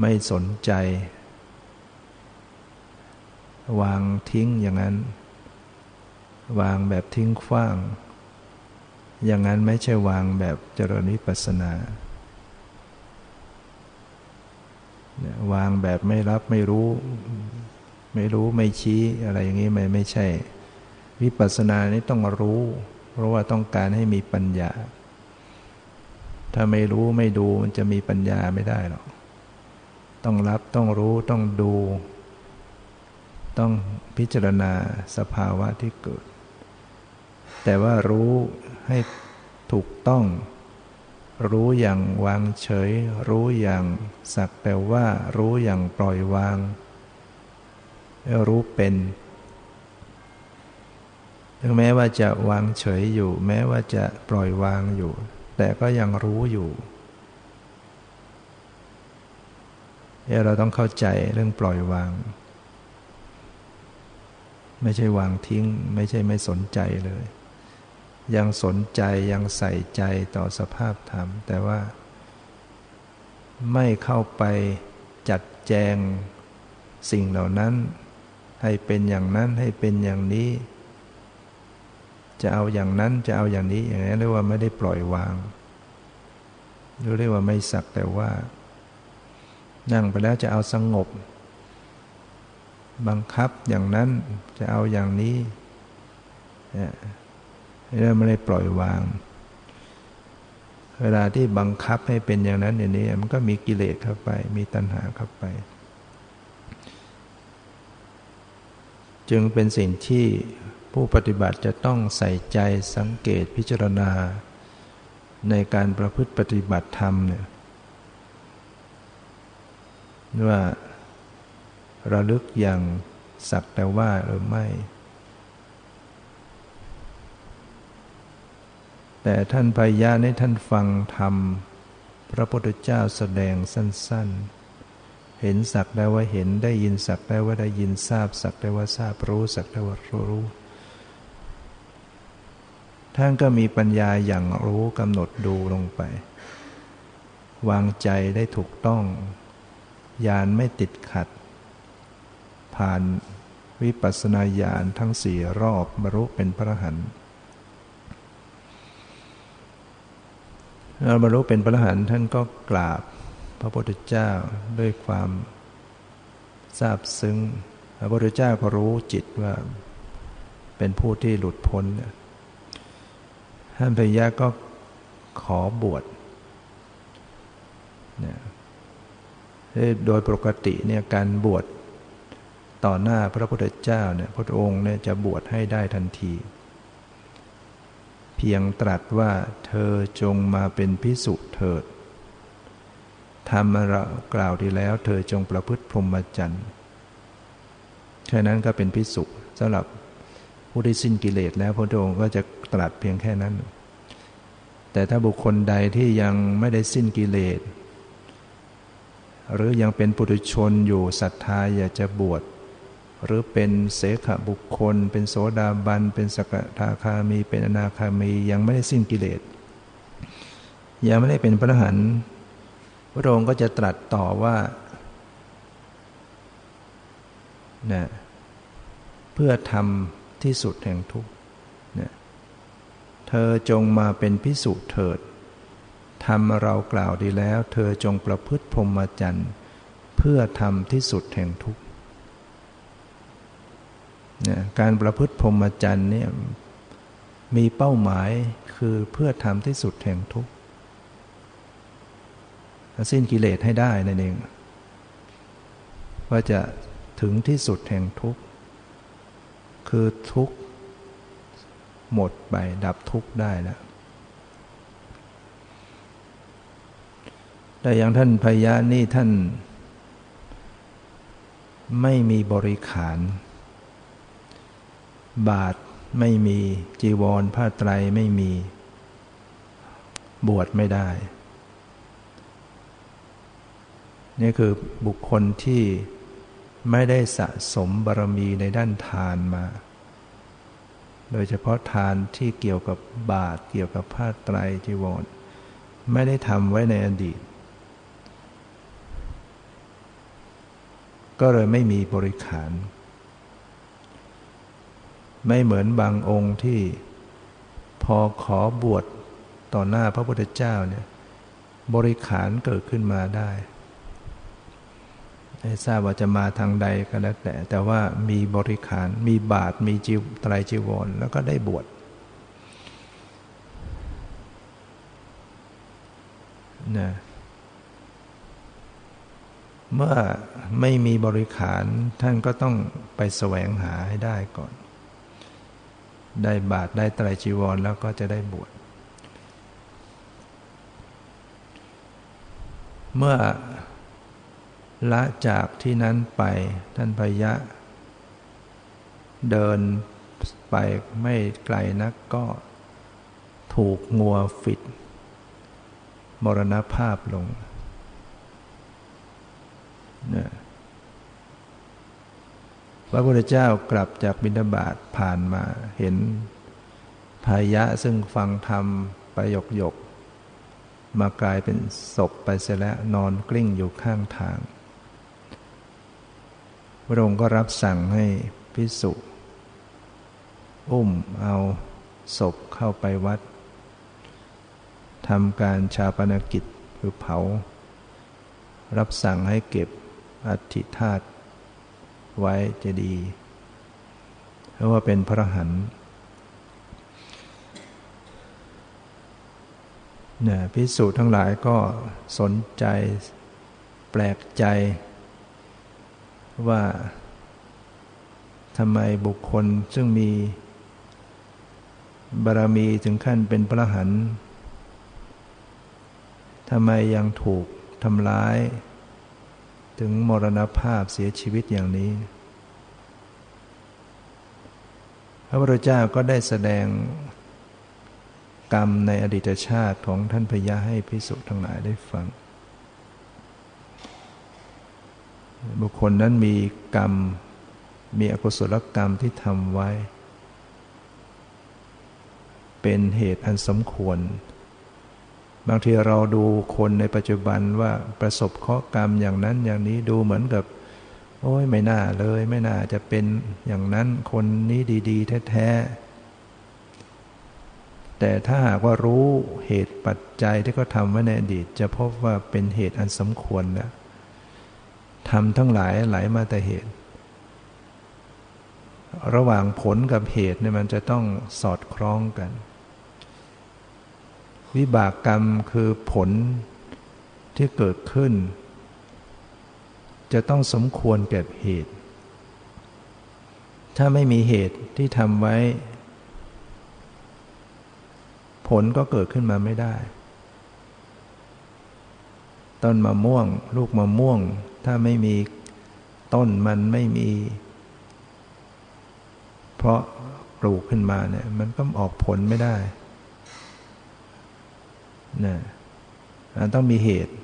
ไม่สนใจ วางทิ้งอย่างนั้น วางแบบทิ้งขว้าง อย่างนั้นไม่ใช่วางแบบเจริญวิปัสสนาวางแบบไม่รับไม่รู้ ไม่รู้ไม่ชี้อะไรอย่างนี้ไม่ไม่ใช่ วิปัสสนานี้ต้องรู้ เพราะว่าต้องการให้มีปัญญา ถ้าไม่รู้ไม่ดูมันจะมีปัญญาไม่ได้หรอก ต้องรับต้องรู้ต้องดู ต้องพิจารณาสภาวะที่เกิด แต่ว่ารู้ให้ถูกต้อง รู้อย่างวางเฉย รู้อย่างสักแต่ว่ารู้อย่างปล่อยวาง รู้เป็นถึงแม้ว่าจะวางเฉยอยู่ แม้ว่าจะปล่อยวางอยู่ แต่ก็ยังรู้อยู่เนี่ยเราต้องเข้าใจเรื่องปล่อยวาง ไม่ใช่วางทิ้ง ไม่ใช่ไม่สนใจเลย ยังสนใจยังใส่ใจต่อสภาพธรรม แต่ว่า ไม่เข้าไปจัดแจงสิ่งเหล่านั้น ให้เป็นอย่างนั้นให้เป็นอย่างนี้ จะเอาอย่างนั้นจะเอาอย่างนี้อย่างนี้เรียกว่าไม่ได้ปล่อยวางเรียกว่าไม่สักแต่ว่า นั่งไปแล้วจะเอาสงบ บังคับอย่างนั้นจะเอาอย่างนี้เนี่ยเรียกไม่ได้ปล่อยวาง เวลาที่บังคับให้เป็นอย่างนั้นอย่างนี้ มันก็มีกิเลสเข้าไป มีตัณหาเข้าไป จึงเป็นสิ่งที่ ผู้ปฏิบัติจะต้องใส่ใจสังเกตพิจารณา ในการประพฤติปฏิบัติธรรมเนี่ยว่าระลึกอย่างสักแต่ว่าหรือไม่ แต่ท่านพยาในท่านฟังธรรม พระพุทธเจ้าแสดงสั้น ๆ เห็นสักได้ว่าเห็นได้ยินสักได้ว่าได้ยินทราบสักได้ว่าทราบรู้สักได้ว่ารู้ ท่านก็มีปัญญาอย่างรู้กำหนดดูลงไป วางใจได้ถูกต้องญาณไม่ติดขัด ผ่านวิปัสสนาญาณทั้งสี่รอบบรรลุเป็นพระหันเราบรรลุเป็นพระหันท่านก็กราบพระพุทธเจ้าด้วยความทราบซึ้ง พระพุทธเจ้าก็รู้จิตว่าเป็นผู้ที่หลุดพ้น ท่านพยาก็ขอบวชเนี่ยโดยปกติเนี่ยการบวชต่อหน้าพระพุทธเจ้าเนี่ยพระองค์เนี่ยจะบวชให้ได้ทันที เพียงตรัสว่าเธอจงมาเป็นพิสุเถิดทำมากล่าวดีแล้ว เธอจงประพฤติพรหมจรรย์แค่นั้นก็เป็นพิสุสำหรับ ผู้ที่สิ้นกิเลสแล้วพระองค์ก็จะตรัสเพียงแค่นั้น แต่ถ้าบุคคลใดที่ยังไม่ได้สิ้นกิเลสหรือยังเป็นปุถุชนอยู่ศรัทธาอยากจะบวชหรือเป็นเสขบุคคล เป็นโสดาบัน เป็นสกทาคามี เป็นอนาคามี ยังไม่ได้สิ้นกิเลส ยังไม่ได้เป็นพระหันพระองค์ก็จะตรัสต่อว่านะเพื่อทำ ที่สุดแห่งทุกข์เธอจงมาเป็นพิสุเถิดทำเรากล่าวดีแล้ว เธอจงประพฤติพรหมจรรย์เพื่อทำที่สุดแห่งทุกข์เนี่ยการประพฤติพรหมจรรย์เนี่ยมีเป้าหมายคือเพื่อทำที่สุดแห่งทุกข์สิ้นกิเลสให้ได้นั่นเอง ว่าจะถึงที่สุดแห่งทุกข์ คือทุกข์หมดไปดับทุกข์ได้แล้วแต่อย่างท่านพญานี่ท่าน ไม่มีบริขาร บาทไม่มีจีวรผ้าไตรไม่มี บวชไม่ได้ นี่คือบุคคลที่ ไม่ได้สะสมบารมีในด้านทานมา โดยเฉพาะทานที่เกี่ยวกับบาตรเกี่ยวกับผ้าไตรจีวรไม่ได้ทำไว้ในอดีต ก็เลยไม่มีบริขาร ไม่เหมือนบางองค์ที่พอขอบวชต่อหน้าพระพุทธเจ้าเนี่ยบริขารเกิดขึ้นมาได้ ไม่ทราบว่าจะมาทางใดก็แล้วแต่ แต่ว่ามีบริขารมีบาทมีจิวไตรจีวร แล้วก็ได้บวชนะเมื่อไม่มีบริขารท่านก็ต้องไปแสวงหาให้ได้ก่อน ได้บาทได้ไตรจีวร แล้วก็จะได้บวชเมื่อ ละจากที่นั้นไป ท่านพยะ เดินไปไม่ไกลนักก็ถูกงัวฟิด มรณภาพลงพระพุทธเจ้ากลับจากบิณฑบาตผ่านมา เห็นพายะซึ่งฟังธรรมไปหยกหยกมากลายเป็นศพไปเสียแล้วนอนกลิ้งอยู่ข้างทาง พระองค์ก็รับสั่งให้พิสุอุ้มเอาศพเข้าไปวัดทำการชาปนกิจคือเผา รับสั่งให้เก็บอัฐิธาตุไว้จะดีเพราะว่าเป็นพระหันเนี่ยพิสูจน์ทั้งหลายก็สนใจ แปลกใจ ว่าทำไมบุคคลซึ่งมีบารมีถึงขั้นเป็นพระหันทำไมยังถูกทำร้าย ถึงมรณภาพเสียชีวิตอย่างนี้ พระพุทธเจ้าก็ได้แสดงกรรมในอดีตชาติของท่านพญาให้พิสุทั้งหลายได้ฟัง บุคคลนั้นมีกรรม มีอกุศลกรรมที่ทำไว้ เป็นเหตุอันสมควร บางทีเราดูคนในปัจจุบันว่าประสบเคราะห์กรรมอย่างนั้นอย่างนี้ดูเหมือนกับโอ้ยไม่น่าเลย ไม่น่าจะเป็นอย่างนั้นคนนี้ดีๆ แท้ๆแต่ถ้าหากว่ารู้เหตุปัจจัยที่เขาทำไว้ในอดีต จะพบว่าเป็นเหตุอันสมควรแล้ว ทำทั้งหลายไหลามาแต่เหตุ ระหว่างผลกับเหตุเนี่ยมันจะต้องสอดคล้องกัน วิบากกรรมคือผลที่เกิดขึ้น จะต้องสมควรแก่เหตุ ถ้าไม่มีเหตุที่ทำไว้ ผลก็เกิดขึ้นมาไม่ได้ ต้นมะม่วง ลูกมะม่วง ถ้าไม่มีต้นมันไม่มี เพราะปลูกขึ้นมาเนี่ยมันก็ออกผลไม่ได้นะมันต้องมีเหตุ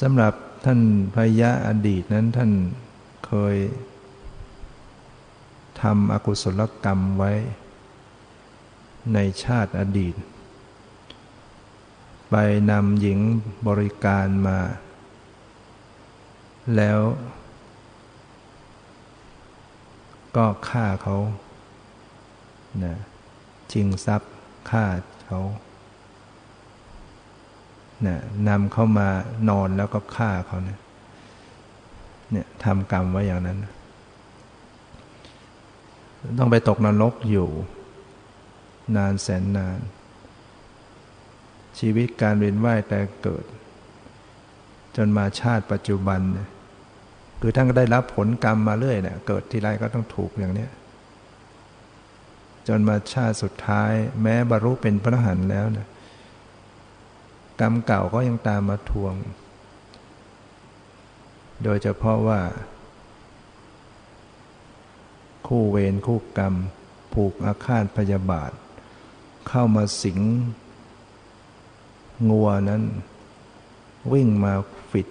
สำหรับท่านพยะอดีตนั้นท่านเคยทำอกุศลกรรมไว้ ในชาติอดีต ไปนำหญิงบริการมา แล้ว ก็ฆ่าเขานะชิงทรัพย์ฆ่าเขานะนำเข้ามานอนแล้วก็ฆ่าเขาเนี่ยเนี่ยทำกรรมไว้อย่างนั้น ต้องไปตกนรกอยู่ นานแสนนาน ชีวิตการเวียนว่ายแต่เกิด จนมาชาติปัจจุบันเนี่ยคือท่านก็ได้รับผลกรรมมาเรื่อยเนี่ยเกิดทีไรก็ต้องถูกอย่างเนี้ยจนมาชาติสุดท้าย แม้บรรลุเป็นพระหันแล้วเนี่ยกรรมเก่าก็ยังตามมาทวง โดยเฉพาะว่า คู่เวรคู่กรรม ผูกอาฆาตพยาบาท เข้ามาสิง งัวนั้น วิ่งมาฟิด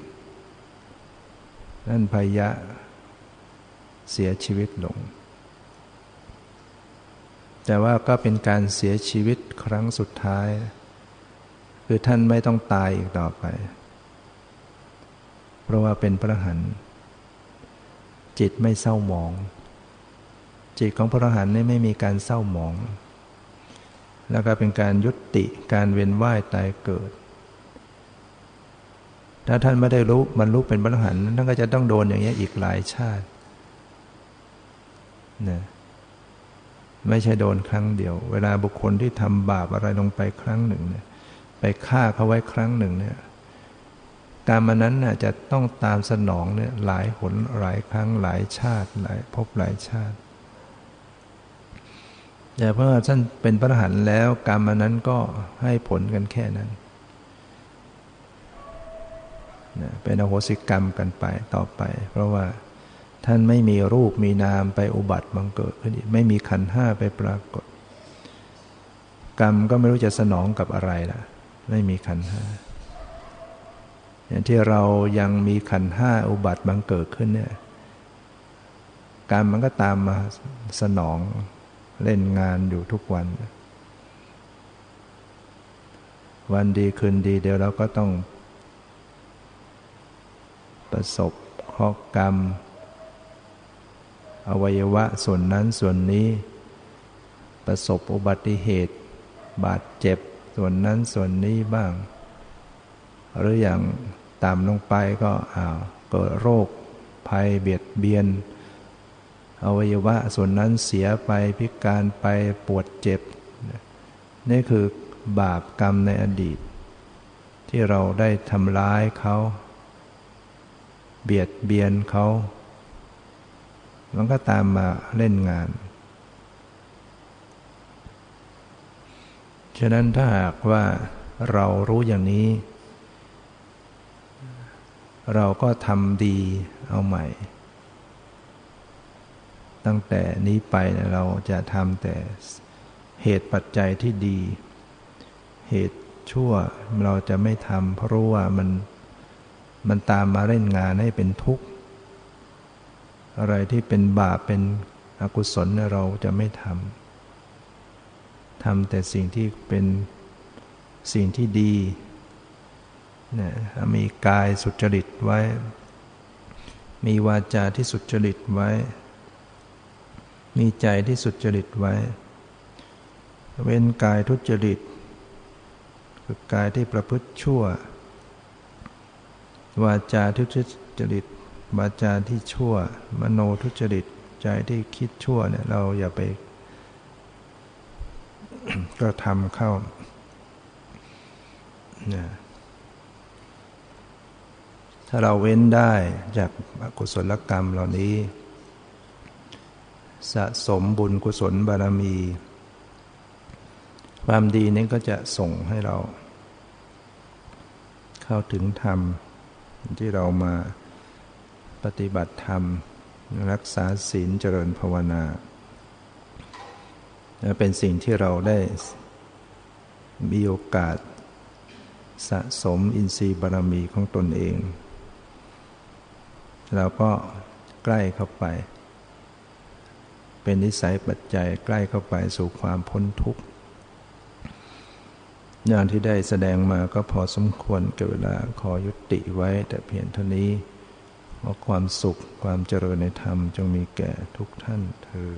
นั่นพยะ เสียชีวิตลง แต่ว่าก็เป็นการเสียชีวิตครั้งสุดท้าย คือท่านไม่ต้องตายอีกต่อไป เพราะว่าเป็นพระหันจิตไม่เศร้าหมอง จิตของพระหันนี่ไม่มีการเศร้าหมอง แล้วก็เป็นการยุติการเวียนว่ายตายเกิด ถ้าท่านไม่ได้รู้มันรู้เป็นบรรหันท่านก็จะต้องโดนอย่างนี้อีกหลายชาตินะไม่ใช่โดนครั้งเดียว เวลาบุคคลที่ทำบาปอะไรลงไปครั้งหนึ่งเนี่ย ไปฆ่าเขาไว้ครั้งหนึ่งเนี่ยการมนั้นน่ะจะต้องตามสนองเนี่ยหลายหนหลายครั้งหลายชาติหลายพบหลายชาติ แต่เพราะท่านเป็นพระหันแล้วกรรมนั้นก็ให้ผลกันแค่นั้นเป็นอโหสิกรรมกันไปต่อไป เพราะว่าท่านไม่มีรูปมีนามไปอุบัติบังเกิดขึ้นไม่มีขันห้าไปปรากฏ กรรมก็ไม่รู้จะสนองกับอะไรล่ะ ไม่มีขันห้าอย่างที่เรายังมีขันห้าอุบัติบังเกิดขึ้นเนี่ยกรรมมันก็ตามมาสนอง เล่นงานอยู่ทุกวัน วันดีคืนดีเดี๋ยวเราก็ต้อง ประสบข้อกรรม อวัยวะส่วนนั้นส่วนนี้ ประสบอุบัติเหตุ บาดเจ็บส่วนนั้นส่วนนี้บ้าง หรืออย่างต่ำลงไปก็อ้าวเกิดโรคภัยเบียดเบียน อวัยวะส่วนนั้นเสียไปพิการไปปวดเจ็บ นี่คือบาปกรรมในอดีต ที่เราได้ทำร้ายเขา เบียดเบียนเขา มันก็ตามมาเล่นงาน ฉะนั้นถ้าหากว่าเรารู้อย่างนี้ เราก็ทำดีเอาใหม่ ตั้งแต่นี้ไปเราจะทำแต่เหตุปัจจัยที่ดี เหตุชั่วเราจะไม่ทำเพราะว่ามันมันตามมาเล่นงานให้เป็นทุกข์ อะไรที่เป็นบาปเป็นอกุศลเราจะไม่ทำทำแต่สิ่งที่เป็นสิ่งที่ดีนะมีกายสุจริตไว้ มีวาจาที่สุจริตไว้ มีใจที่สุจริตไว้ เว้นกายทุจริตคือกายที่ประพฤติชั่ว วาจาทุจริต วาจาที่ชั่ว มโนทุจริต ใจที่คิดชั่วเนี่ยเราอย่าไปก็ทำเข้าถ้าเราเว้นได้จากกุศลกรรมเหล่านี้ สะสมบุญกุศลบารมี ความดีนี้ก็จะส่งให้เรา เข้าถึงธรรม ที่เรามาปฏิบัติธรรม รักษาศีลเจริญภาวนา เป็นสิ่งที่เราได้มีโอกาส สะสมอินทรีย์บารมีของตนเอง เราก็ใกล้เข้าไป เป็นนิสัยปัจจัยใกล้เข้าไปสู่ความพ้นทุกข์งานที่ได้แสดงมาก็พอสมควรกับเวลาขอยุติไว้ แต่เพียงเท่านี้ขอความสุขความเจริญในธรรมจงมีแก่ทุกท่านเธอ